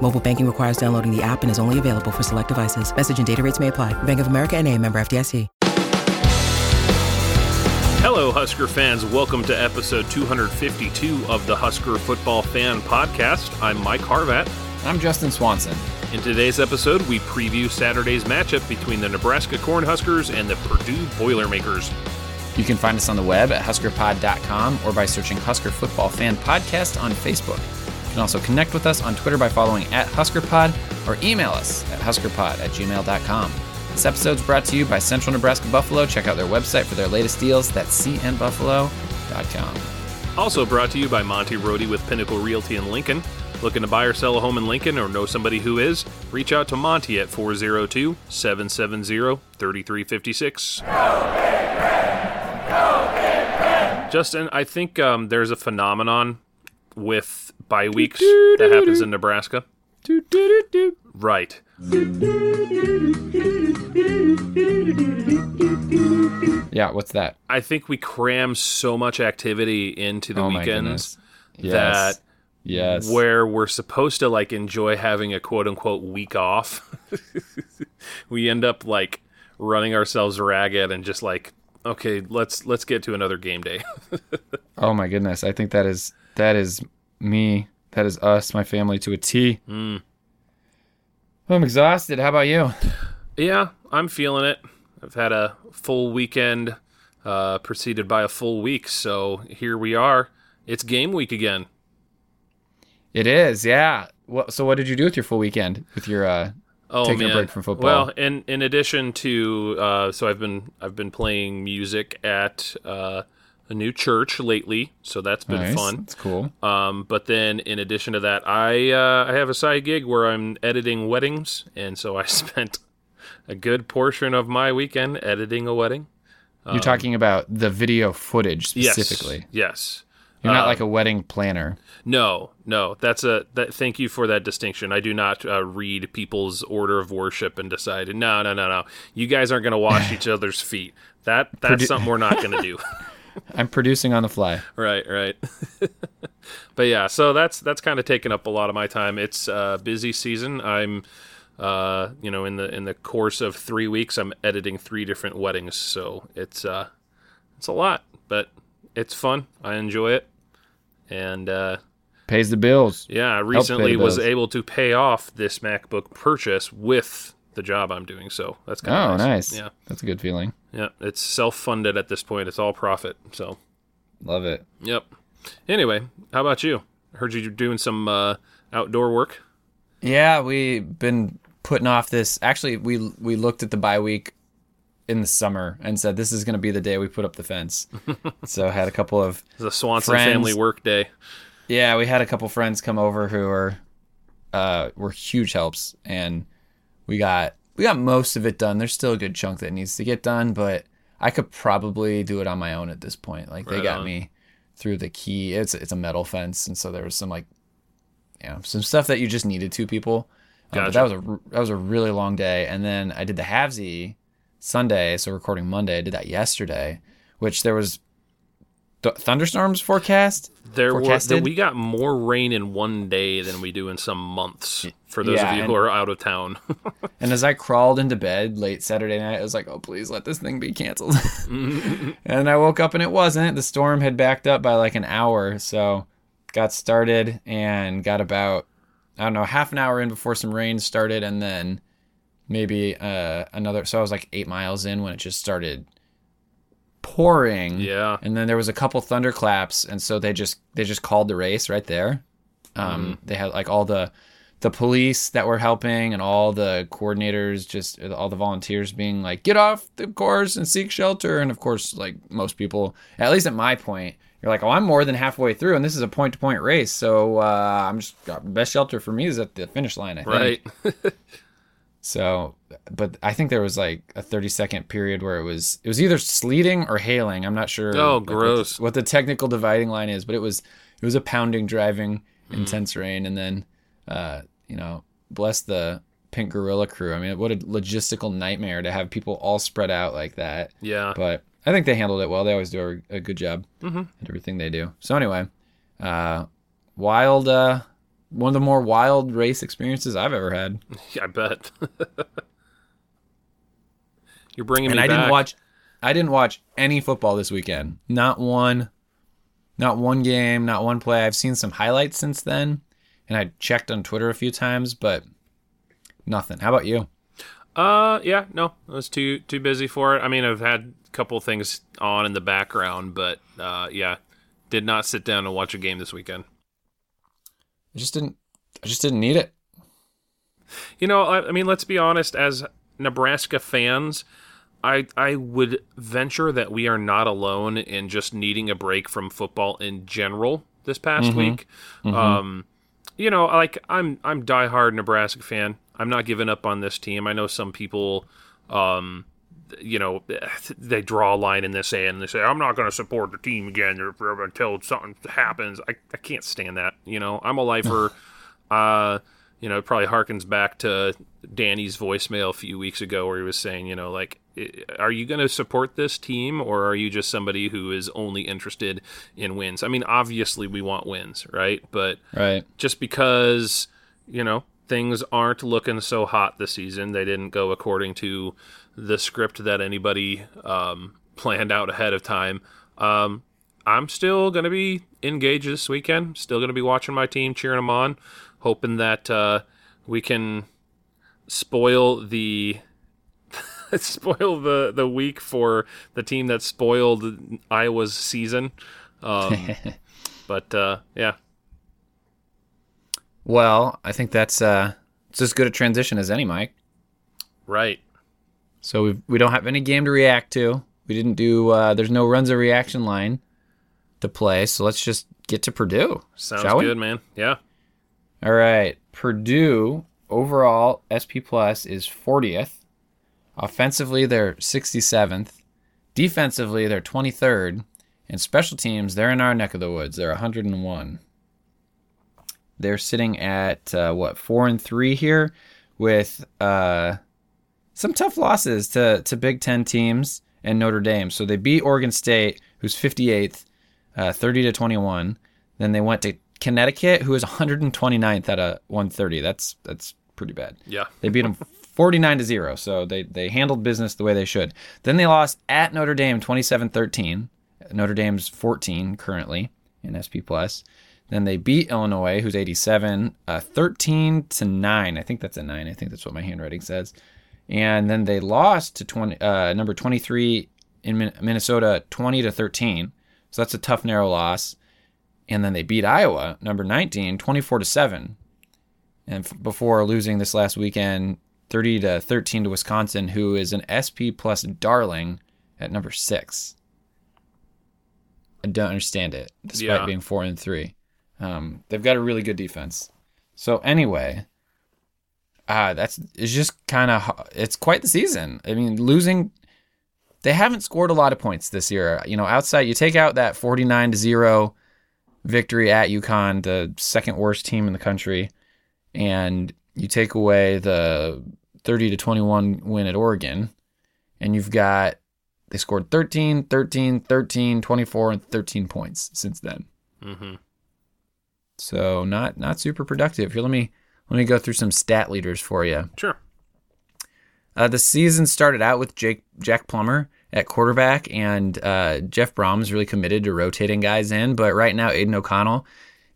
Mobile banking requires downloading the app and is only available for select devices. Message and data rates may apply. Bank of America and a member FDIC. Hello, Husker fans. Welcome to episode 252 of the Husker Football Fan Podcast. I'm Mike Harvat. I'm Justin Swanson. In today's episode, we preview Saturday's matchup between the Nebraska Cornhuskers and the Purdue Boilermakers. You can find us on the web at huskerpod.com or by searching Husker Football Fan Podcast on Facebook. You can also connect with us on Twitter by following at HuskerPod or email us at huskerpod at gmail.com. This episode is brought to you by Central Nebraska Buffalo. Check out their website for their latest deals. That's cnbuffalo.com. Also brought to you by Monty Rohde with Pinnacle Realty in Lincoln. Looking to buy or sell a home in Lincoln or know somebody who is? Reach out to Monty at 402 770 3356. Justin, I think um, there's a phenomenon with bye weeks that happens in Nebraska. Right. Yeah, what's that? I think we cram so much activity into the Oh weekends. Yes. that yes. where we're supposed to like enjoy having a quote unquote week off, we end up like running ourselves ragged and just like, okay, let's let's get to another game day. Oh my goodness. I think that is that is me. That is us, my family to a T. Mm. I'm exhausted. How about you? yeah, I'm feeling it. I've had a full weekend uh, preceded by a full week, so here we are. It's game week again. It is, yeah. What, so what did you do with your full weekend? With your uh Oh Taking a break from football. Well, in in addition to uh, so I've been I've been playing music at uh, a new church lately, so that's been nice. fun. That's cool. Um, but then in addition to that, I uh, I have a side gig where I'm editing weddings, and so I spent a good portion of my weekend editing a wedding. You're talking about the video footage specifically. yes. You're not Uh, like a wedding planner. No, no. That's a that. Thank you for that distinction. I do not uh, read people's order of worship and decide. No, no, no, no. You guys aren't going to wash each other's feet. That that's Produ- something we're not going to do. I'm producing on the fly. right, right. but yeah, so that's that's kind of taken up a lot of my time. It's uh, busy season. I'm, uh, you know, in the in the course of three weeks, I'm editing three different weddings. So it's uh, it's a lot, but it's fun. I enjoy it, and uh, Pays the bills. Yeah, I recently was able to pay off this MacBook purchase with the job I'm doing. So that's kind of Oh, of nice. Yeah, That's a good feeling. yeah. It's self-funded at this point. It's all profit. So, Love it. yep. Anyway, how about you? Heard you doing some uh, outdoor work. Yeah, we've been putting off this. Actually, we we looked at the bye week in the summer and said this is going to be the day we put up the fence. so I had a couple of It's a Swanson Friends. family work day. yeah, we had a couple friends come over who were uh were huge helps and we got we got most of it done. There's still a good chunk that needs to get done, but I could probably do it on my own at this point. Like they got on. me through the key. It's it's a metal fence and so there was some like you know, some stuff that you just needed two people. Uh, but that was a that was a really long day and then I did the Halfsy Sunday, so recording Monday. I did that yesterday, which there was th- thunderstorms forecast. There were we got more rain in one day than we do in some months. For those Yeah, of you and- who are out of town. And as I crawled into bed late Saturday night, I was like, "Oh, please let this thing be canceled." and I woke up and it wasn't. The storm had backed up by like an hour, so got started and got about I don't know half an hour in before some rain started, and then maybe uh, another. So I was like eight miles in when it just started pouring. yeah. and then there was a couple thunderclaps and so they just they just called the race right there um they had like all the the police that were helping and all the coordinators just all the volunteers being like get off the course and seek shelter and of course like most people at least at my point you're like oh i'm more than halfway through and this is a point to point race so uh i'm just best shelter for me is at the finish line i think Right. So, but I think there was like a 30 second period where it was it was either sleeting or hailing. I'm not sure. Oh, like, what the- gross. What the, technical dividing line is, but it was it was a pounding, driving, Mm. intense rain, and then, uh, you know, bless the Pink Gorilla crew. I mean, what a logistical nightmare to have people all spread out like that. Yeah. But I think they handled it well. They always do a, a good job Mm-hmm. at everything they do. So anyway, uh, wild, uh, one of the more wild race experiences I've ever had. I bet. You're bringing and me I back. didn't watch I didn't watch any football this weekend. Not one not one game, not one play. I've seen some highlights since then and I checked on Twitter a few times, but nothing. How about you? Uh, yeah, no, I was too too busy for it. I mean, I've had a couple things on in the background, but uh, yeah, did not sit down and watch a game this weekend. I just didn't I just didn't need it. You know, I, I mean, let's be honest. As Nebraska fans, I I would venture that we are not alone in just needing a break from football in general this past week. Um, you know, like I'm I'm diehard Nebraska fan. I'm not giving up on this team. I know some people, um, you know, they draw a line in this and they say I'm not going to support the team again until something happens. I I can't stand that. You know, I'm a lifer. uh, you know, it probably harkens back to Danny's voicemail a few weeks ago where he was saying, you know, like, are you going to support this team or are you just somebody who is only interested in wins? I mean, obviously we want wins, right? But Right. just because, you know, things aren't looking so hot this season, they didn't go according to the script that anybody um, planned out ahead of time. Um, I'm still going to be engaged this weekend. Still going to be watching my team, cheering them on, hoping that uh, we can spoil the spoil the the week for the team that spoiled Iowa's season. Um, but uh, yeah, Well, I think that's uh it's as good a transition as any, Mike. right. So we we don't have any game to react to. We didn't do. Uh, there's no Runza reaction line to play. So let's just get to Purdue. Sounds good, man. Yeah. All right, Purdue overall SP plus is 40th. Offensively, they're 67th. Defensively, they're 23rd. And special teams, they're in our neck of the woods. They're 101. They're sitting at uh, what four and three here, with uh, some tough losses to to Big Ten teams and Notre Dame. So they beat Oregon State, who's 58th, uh, 30 to 21. Then they went to Connecticut, who is 129th out of 130. That's that's pretty bad. Yeah. They beat them 49 to 0. So they, they handled business the way they should. Then they lost at Notre Dame 27 13. Notre Dame's 14 currently in SP Plus. Then they beat Illinois, who's 87, uh, 13 to 9. I think that's a 9. I think that's what my handwriting says. And then they lost to 20, uh, number 23 in Minnesota 20 to 13. So that's a tough, narrow loss. And then they beat Iowa, number 19, 24 to 7 and f- before losing this last weekend 30 to 13 to Wisconsin who is an SP plus darling at number 6. I don't understand it despite Yeah. being 4 and 3. Um, they've got a really good defense. So anyway, uh that's it's just kind of it's quite the season. I mean, losing they haven't scored a lot of points this year. You know, outside you take out that 49 to 0 victory at UConn, the second worst team in the country and you take away the 30 to 21 win at Oregon, and you've got they scored 13, 13, 13, 24, and 13 points since then. hmm So not not super productive. Here, let me let me go through some stat leaders for you. Sure. Uh, the season started out with Jake Jack Plummer at quarterback, and uh, Jeff Brohm is really committed to rotating guys in. But right now, Aidan O'Connell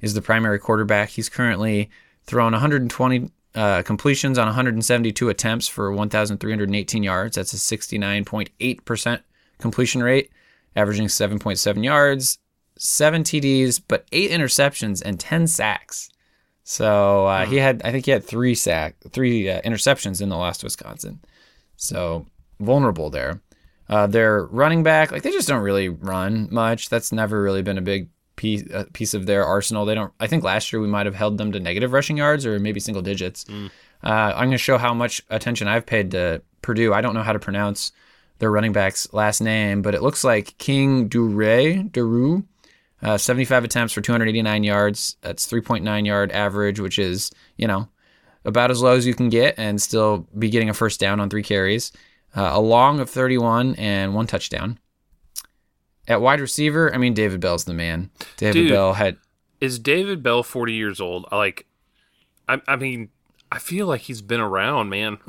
is the primary quarterback. He's currently thrown 120 uh, completions on 172 attempts for 1,318 yards. That's a 69.8% completion rate, averaging 7.7 yards, seven TDs, but eight interceptions and 10 sacks. So uh, he had, I think he had three sack, three uh, interceptions in the last Wisconsin. So vulnerable there. Uh, their running back, like they just don't really run much. That's never really been a big piece uh, piece of their arsenal. They don't. I think last year we might have held them to negative rushing yards or maybe single digits. Uh, I'm going to show how much attention I've paid to Purdue. I don't know how to pronounce their running back's last name, but it looks like King Dure, Duru, uh, 75 attempts for 289 yards. That's 3.9 yard average, which is, you know, about as low as you can get and still be getting a first down on three carries. Uh, a long of 31 and one touchdown. At wide receiver, I mean, David Bell's the man. David Dude. Bell had Is David Bell 40 years old? Like, I, I mean, I feel like he's been around, man.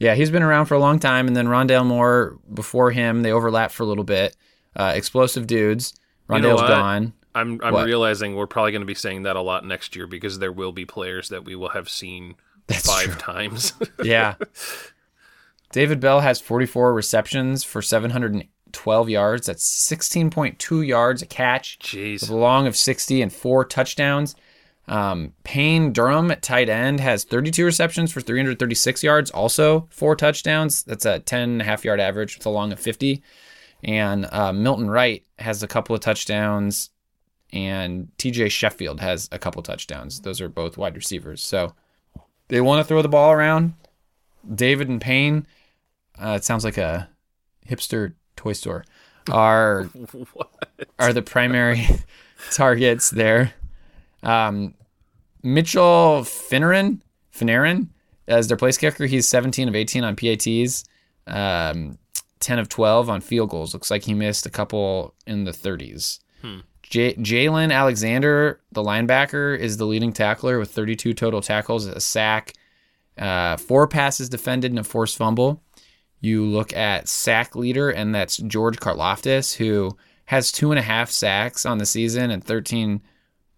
Yeah, he's been around for a long time, and then Rondale Moore before him. They overlapped for a little bit. Uh, explosive dudes. You know gone. I'm I'm What? realizing we're probably going to be saying that a lot next year because there will be players that we will have seen That's five true. times. Yeah. David Bell has 44 receptions for 712 yards. That's 16.2 yards a catch. Jeez. with a long of 60 and four touchdowns. Um, Payne Durham at tight end has 32 receptions for 336 yards, also four touchdowns. That's a 10 and a half yard average with a long of 50. And uh, Milton Wright has a couple of touchdowns, and TJ Sheffield has a couple touchdowns. Those are both wide receivers. So they want to throw the ball around. David and Payne, uh, it sounds like a hipster toy store, are are the primary targets there. Um, Mitchell Fineran, Fineran, as their place kicker, he's 17 of 18 on PATs, um, 10 of 12 on field goals. Looks like he missed a couple in the 30s. J- Jaylan Alexander, the linebacker, is the leading tackler with 32 total tackles, a sack, uh, four passes defended, and a forced fumble. You look at sack leader, and that's George Karlaftis, who has two and a half sacks on the season and 13.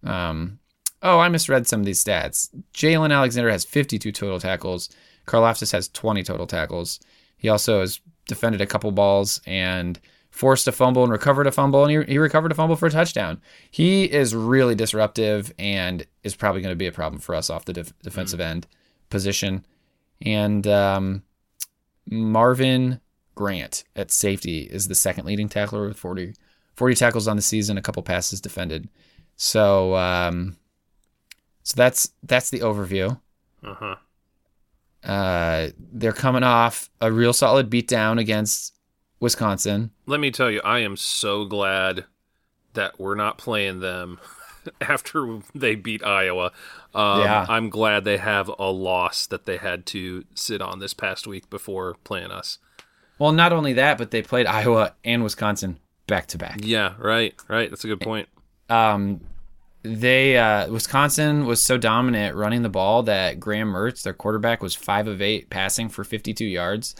Um, oh, I misread some of these stats. Jaylan Alexander has 52 total tackles. Karlaftis has 20 total tackles. He also has defended a couple balls and forced a fumble and recovered a fumble, and he, he recovered a fumble for a touchdown. He is really disruptive and is probably going to be a problem for us off the def- defensive end position. And um, Marvin Grant at safety is the second leading tackler with 40, 40 tackles on the season, a couple passes defended. So, um, so that's that's the overview. Uh huh. Uh, they're coming off a real solid beatdown against Wisconsin. Let me tell you, I am so glad that we're not playing them after they beat Iowa. Um, Yeah. I'm glad they have a loss that they had to sit on this past week before playing us. Well, not only that, but they played Iowa and Wisconsin back to back. Yeah, right, right. That's a good point. Um, they uh, Wisconsin was so dominant running the ball that Graham Mertz, their quarterback, was five of eight passing for 52 yards.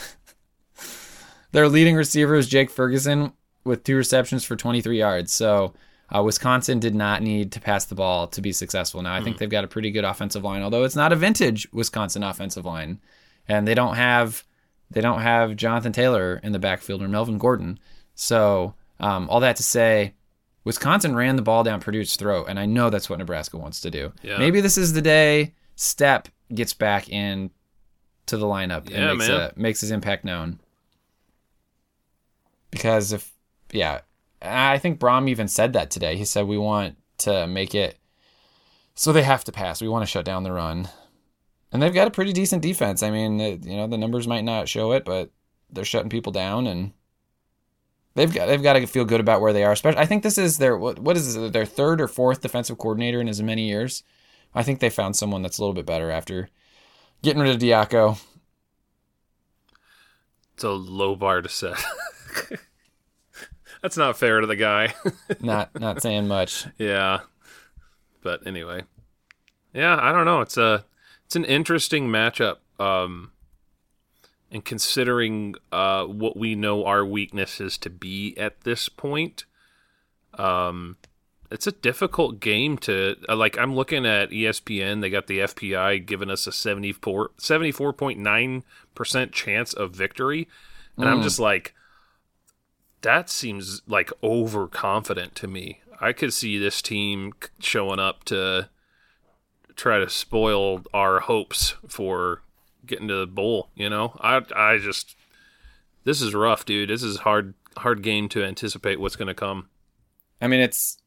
their leading receiver is Jake Ferguson with two receptions for 23 yards. So uh, Wisconsin did not need to pass the ball to be successful. Now I think they've got a pretty good offensive line, although it's not a vintage Wisconsin offensive line, and they don't have they don't have Jonathan Taylor in the backfield or Melvin Gordon. So um, all that to say, Wisconsin ran the ball down Purdue's throat, and I know that's what Nebraska wants to do. Yeah. Maybe this is the day Stepp gets back in to the lineup Yeah, and makes, a, makes his impact known. Because if, yeah, I think Brohm even said that today. He said we want to make it so they have to pass. We want to shut down the run, and they've got a pretty decent defense. I mean, you know, the numbers might not show it, but they're shutting people down and. They've got they've got to feel good about where they are. Especially, I think this is their what what is this, their third or fourth defensive coordinator in as many years. I think they found someone that's a little bit better after getting rid of Diaco. It's a low bar to set. That's not fair to the guy. Not not saying much. yeah. But anyway. Yeah, I don't know. It's a it's an interesting matchup. Um and considering uh what we know our weaknesses to be at this point, um it's a difficult game to uh, like I'm looking at ESPN, they got the FPI giving us a 74 74.9% chance of victory. And I'm just like that seems like overconfident to me. I could see this team showing up to try to spoil our hopes for getting to the bowl. You know, I I just this is rough, dude. This is hard hard game to anticipate what's going to come. I mean, it's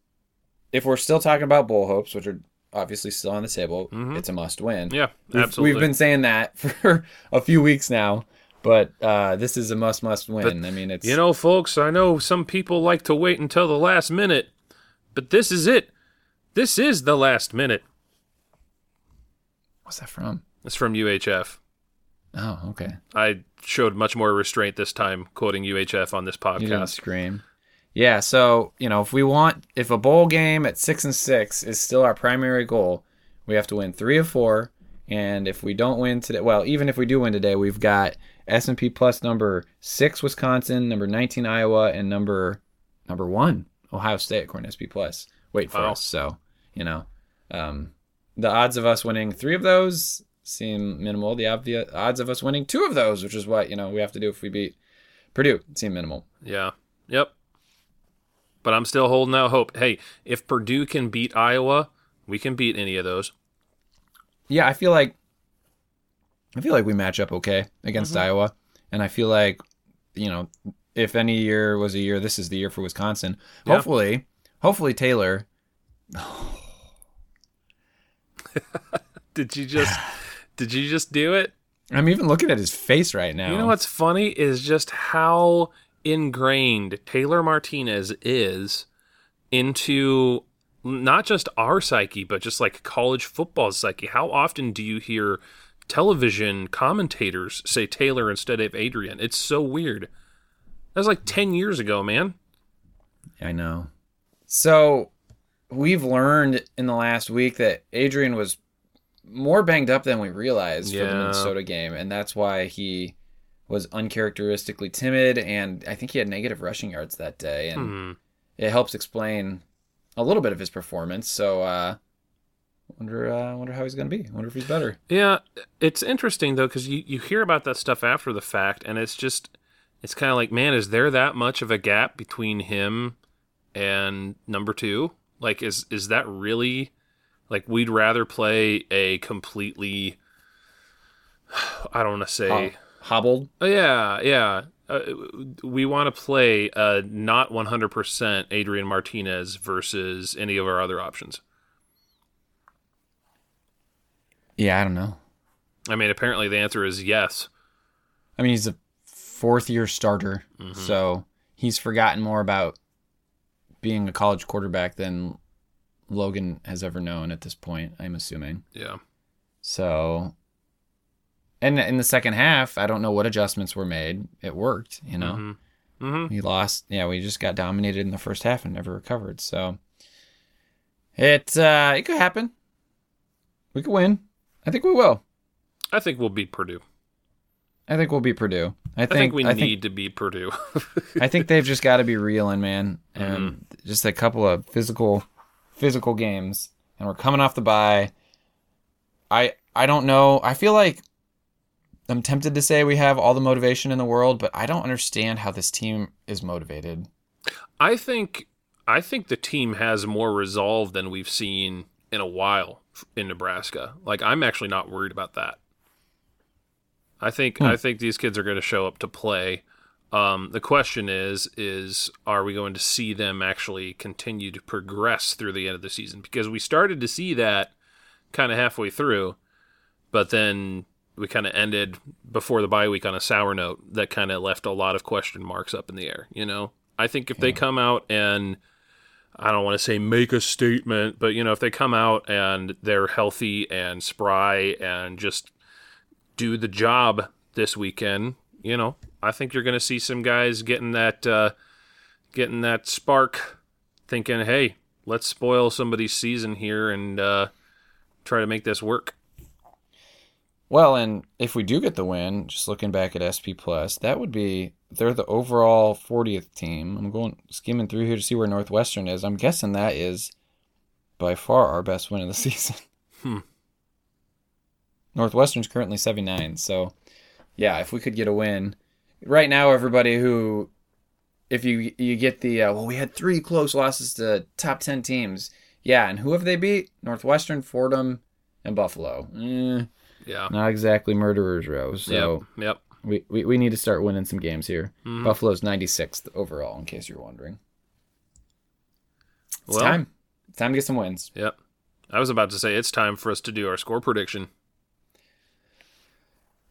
if we're still talking about bowl hopes, which are obviously still on the table. Mm-hmm. It's a must win. Yeah, We've, absolutely. We've been saying that for a few weeks now, but uh, this is a must must win. I mean, it's You know, folks, I know some people like to wait until the last minute, but this is it. This is the last minute. what's that from? It's from UHF. Oh, okay. I showed much more restraint this time quoting UHF on this You didn't podcast. scream. Yeah, so you know, if we want, if a bowl game at six and six is still our primary goal, we have to win three of four. And if we don't win today, well, even if we do win today, we've got S and P plus number six Wisconsin, number nineteen Iowa, and number number one Ohio State according to SP plus. Wait for Wow. us. So you know, um, the odds of us winning three of those seem minimal. The obvious odds of us winning two of those, which is what you know we have to do if we beat Purdue, seem minimal. Yeah. Yep. But I'm still holding out hope. Hey, if Purdue can beat Iowa, we can beat any of those. yeah, I feel like I feel like we match up okay against mm-hmm. Iowa, and I feel like you know if any year was a year, this is the year for Wisconsin. Yeah. Hopefully, hopefully Taylor. Did you just did you just do it? I'm even looking at his face right now. You know what's funny is just how ingrained Taylor Martinez is into not just our psyche, but just like college football psyche. How often do you hear television commentators say Taylor instead of Adrian? It's so weird. That was like 10 years ago, man. I know. So we've learned in the last week that Adrian was more banged up than we realized for the Minnesota game, and that's why he was uncharacteristically timid. And I think he had negative rushing yards that day, and Hmm. it helps explain a little bit of his performance. So, uh, wonder, uh, wonder how he's gonna be. Wonder if he's better. Yeah, it's interesting though because you you hear about that stuff after the fact, and it's just it's kind of like, man, is there that much of a gap between him and number two? Like, is is that really like we'd rather play a completely I don't want to say Ho- hobbled. Oh, yeah yeah. Uh, we want to play uh, not 100% Adrian Martinez versus any of our other options. Yeah, I don't know. I mean, apparently the answer is yes. I mean, he's a fourth year starter, so he's forgotten more about being a college quarterback than Logan has ever known at this point, I'm assuming. Yeah. So, and in the second half, I don't know what adjustments were made. It worked, you know. Mhm. Mhm. We lost, yeah, we just got dominated in the first half and never recovered. So, it uh, it could happen. We could win. I think we will. I think we'll beat Purdue. I think we'll beat Purdue. I I think, think we I need to beat Purdue. I think they've just got to be reeling, man, and Mm-hmm. just a couple of physical, physical games, and we're coming off the bye. I I don't know. I feel like I'm tempted to say we have all the motivation in the world, but I don't understand how this team is motivated. I think I think the team has more resolve than we've seen in a while in Nebraska. Like I'm actually not worried about that. I think I think these kids are going to show up to play. Um, the question is is are we going to see them actually continue to progress through the end of the season? Because we started to see that kind of halfway through, but then we kind of ended before the bye week on a sour note that kind of left a lot of question marks up in the air. You know, I think if they come out and I don't want to say make a statement, but you know, if they come out and they're healthy and spry and just do the job this weekend, you know, I think you're going to see some guys getting that uh, getting that spark, thinking, "Hey, let's spoil somebody's season here and uh, try to make this work." Well, and if we do get the win, just looking back at SP Plus, that would be they're the overall 40th team. I'm going skimming through here to see where Northwestern is. I'm guessing that is by far our best win of the season. Hmm. Northwestern's currently 79, so yeah, if we could get a win. Right now everybody who if you you get the uh, well we had three close losses to top 10 teams. Yeah, and who have they beat? Northwestern, Fordham, and Buffalo. Eh, Yeah. not exactly murderers row. So yep. Yep. we, we, we need to start winning some games here. Mhm. Buffalo's 96th overall, in case you're wondering. It's Well, time. It's time to get some wins. Yep. I was about to say it's time for us to do our score prediction.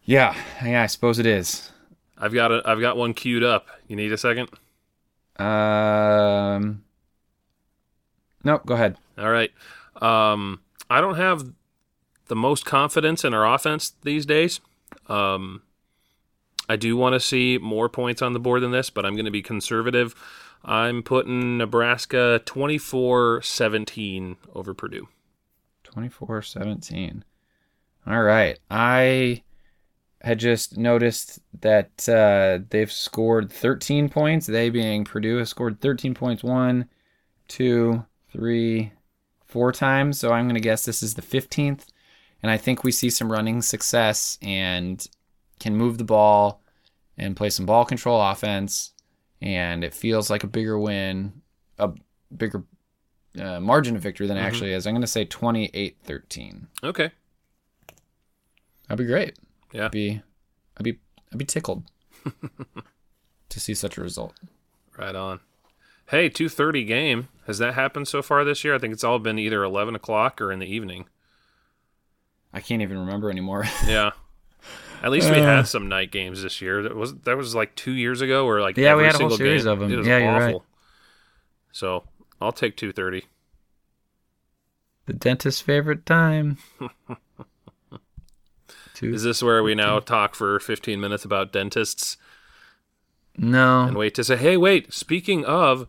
Yeah, yeah, I suppose it is. I've got a, I've got one queued up. You need a second? Um, nope. Go ahead. All right. Um, I don't have the most confidence in our offense these days. Um, I do want to see more points on the board than this, but I'm going to be conservative. I'm putting Nebraska 24 17 over Purdue. 24 17. All right. I had just noticed that uh, they've scored 13 points. They being Purdue has scored 13 points one, two, three, four times. So I'm going to guess this is the 15th. And I think we see some running success and can move the ball and play some ball control offense. And it feels like a bigger win, a bigger uh, margin of victory than it actually is. I'm going to say 28 13. Okay. That'd be great. Yeah. I'd be, I'd be, I'd be tickled to see such a result. Right on. Hey, 2:30 game. Has that happened so far this year? I think it's all been either 11 o'clock or in the evening. I can't even remember anymore. Yeah. At least we Uh. had some night games this year. That was that was like two years ago, or like Yeah, we had a whole series game. of 'em. It was Yeah, you're right. awful. So I'll take 2:30. the dentist's favorite time. Two- Is this where we now talk for 15 minutes about dentists no. and wait to say, hey, wait, speaking of,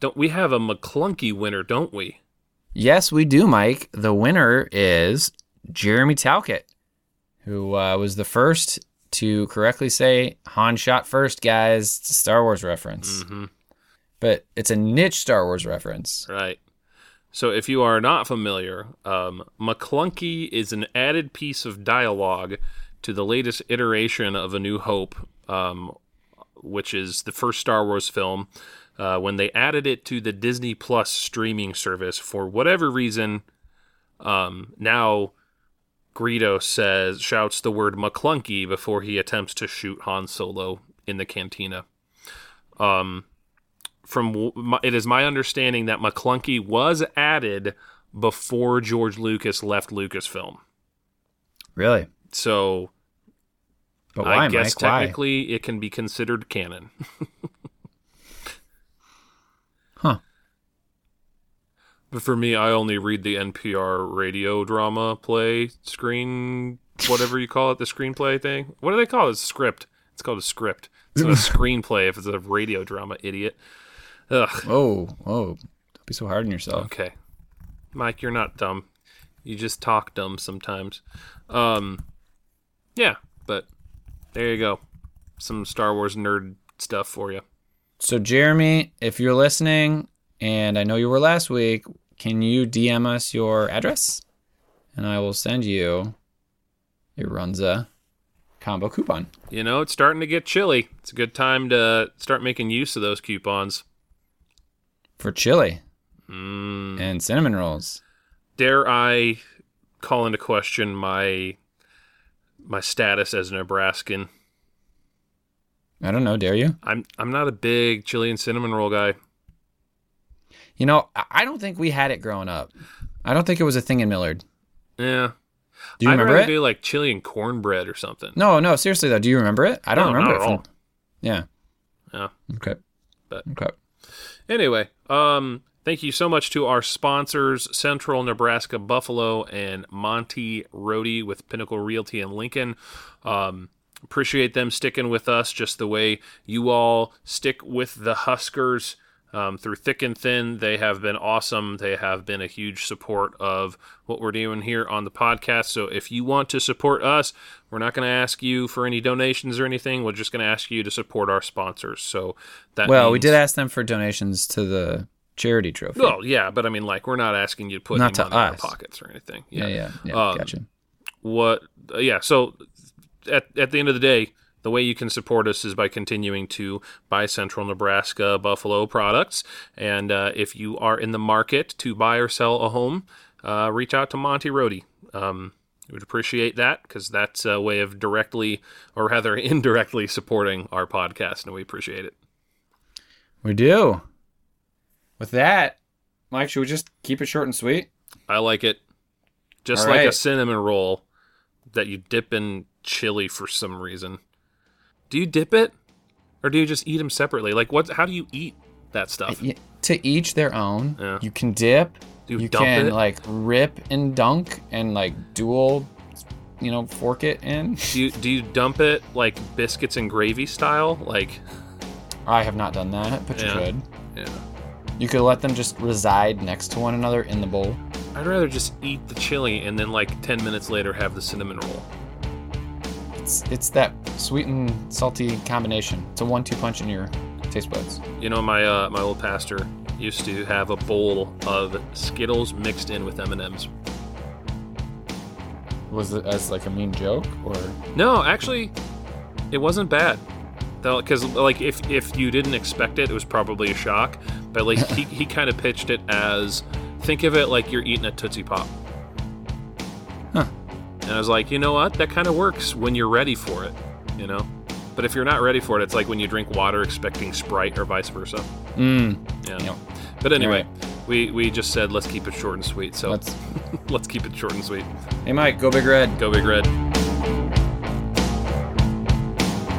don't we have a Maclunkey winner, don't we? Yes, we do, Mike. The winner is Jeremy Talcott, who uh, was the first to correctly say Han shot first, guys. It's a Star Wars reference. Mhm. But it's a niche Star Wars reference. Right. So if you are not familiar, um, Maclunkey is an added piece of dialogue to the latest iteration of A New Hope, um, which is the first Star Wars film. Uh, when they added it to the Disney Plus streaming service, for whatever reason, um, now Greedo says shouts the word Maclunkey before he attempts to shoot Han Solo in the cantina. Um, from it is my understanding that Maclunkey was added before George Lucas left Lucasfilm. Really? So But why, I guess Mike? Why? technically it can be considered canon. Huh. But for me, I only read the NPR radio drama play screen, whatever you call it, the screenplay thing. What do they call it? It's a script. It's called a script. It's not a screenplay if it's a radio drama, idiot. Ugh. Oh, oh. Don't be so hard on yourself. Okay. Mike, you're not dumb. You just talk dumb sometimes. Um Yeah, but there you go. Some Star Wars nerd stuff for you. So, Jeremy, if you're listening, and I know you were last week, can you DM us your address? And I will send you a Runza combo coupon. You know, it's starting to get chilly. It's a good time to start making use of those coupons. for chili Mm. and cinnamon rolls. Dare I call into question my my status as a Nebraskan? I don't know, dare you? I'm I'm not a big chili and cinnamon roll guy. You know, I- I don't think we had it growing up. I don't think it was a thing in Millard. Yeah. Do you I'd remember it? do like chili and cornbread or something. No, no, seriously though. Do you remember it? I don't No, remember it. at From, all. yeah. Yeah. Okay. But- okay. Anyway, um, thank you so much to our sponsors, Central Nebraska Buffalo and Monty Rohde with Pinnacle Realty in Lincoln. Um, appreciate them sticking with us just the way you all stick with the Huskers. Um, through thick and thin, they have been awesome. They have been a huge support of what we're doing here on the podcast. So if you want to support us, we're not going to ask you for any donations or anything. We're just going to ask you to support our sponsors. So that Well, we did ask them for donations to the charity trophy. well, yeah, but I mean, like, we're not asking you to put Not any money in our pockets or anything. yeah, yeah, yeah. Um, gotcha. What? Uh, yeah. So, at at the end of the day, the way you can support us is by continuing to buy Central Nebraska Buffalo products, and uh, if you are in the market to buy or sell a home, uh, reach out to Monty Rohde. Um, we would appreciate that because that's a way of directly, or rather indirectly, supporting our podcast, and we appreciate it. We do. With that, Mike, should we just keep it short and sweet? I like it. Just All like a cinnamon roll that you dip in chili for some reason. Do you dip it, or do you just eat them separately? Like what? How do you eat that stuff? To each their own. Yeah. You can dip. Do you you can it? like rip and dunk and like dual, you know, fork it in. Do you do you dump it like biscuits and gravy style? Like I have not done that, but Yeah. you could. yeah. You could let them just reside next to one another in the bowl. I'd rather just eat the chili and then like 10 minutes later have the cinnamon roll. It's it's that sweet and salty combination. It's a one-two punch in your taste buds. You know, my uh, my old pastor used to have a bowl of Skittles mixed in with M&Ms. Was it as like a mean joke or? No, actually, it wasn't bad. Because like if if you didn't expect it, it was probably a shock. But like he, he kind of pitched it as think of it like you're eating a Tootsie Pop. Huh. And I was like, you know what? That kind of works when you're ready for it, you know. But if you're not ready for it, it's like when you drink water expecting Sprite or vice versa. Mmm. Yeah. But anyway, right. we we just said let's keep it short and sweet. So let's, Let's. keep it short and sweet. Hey, Mike, go big red. Go Big Red.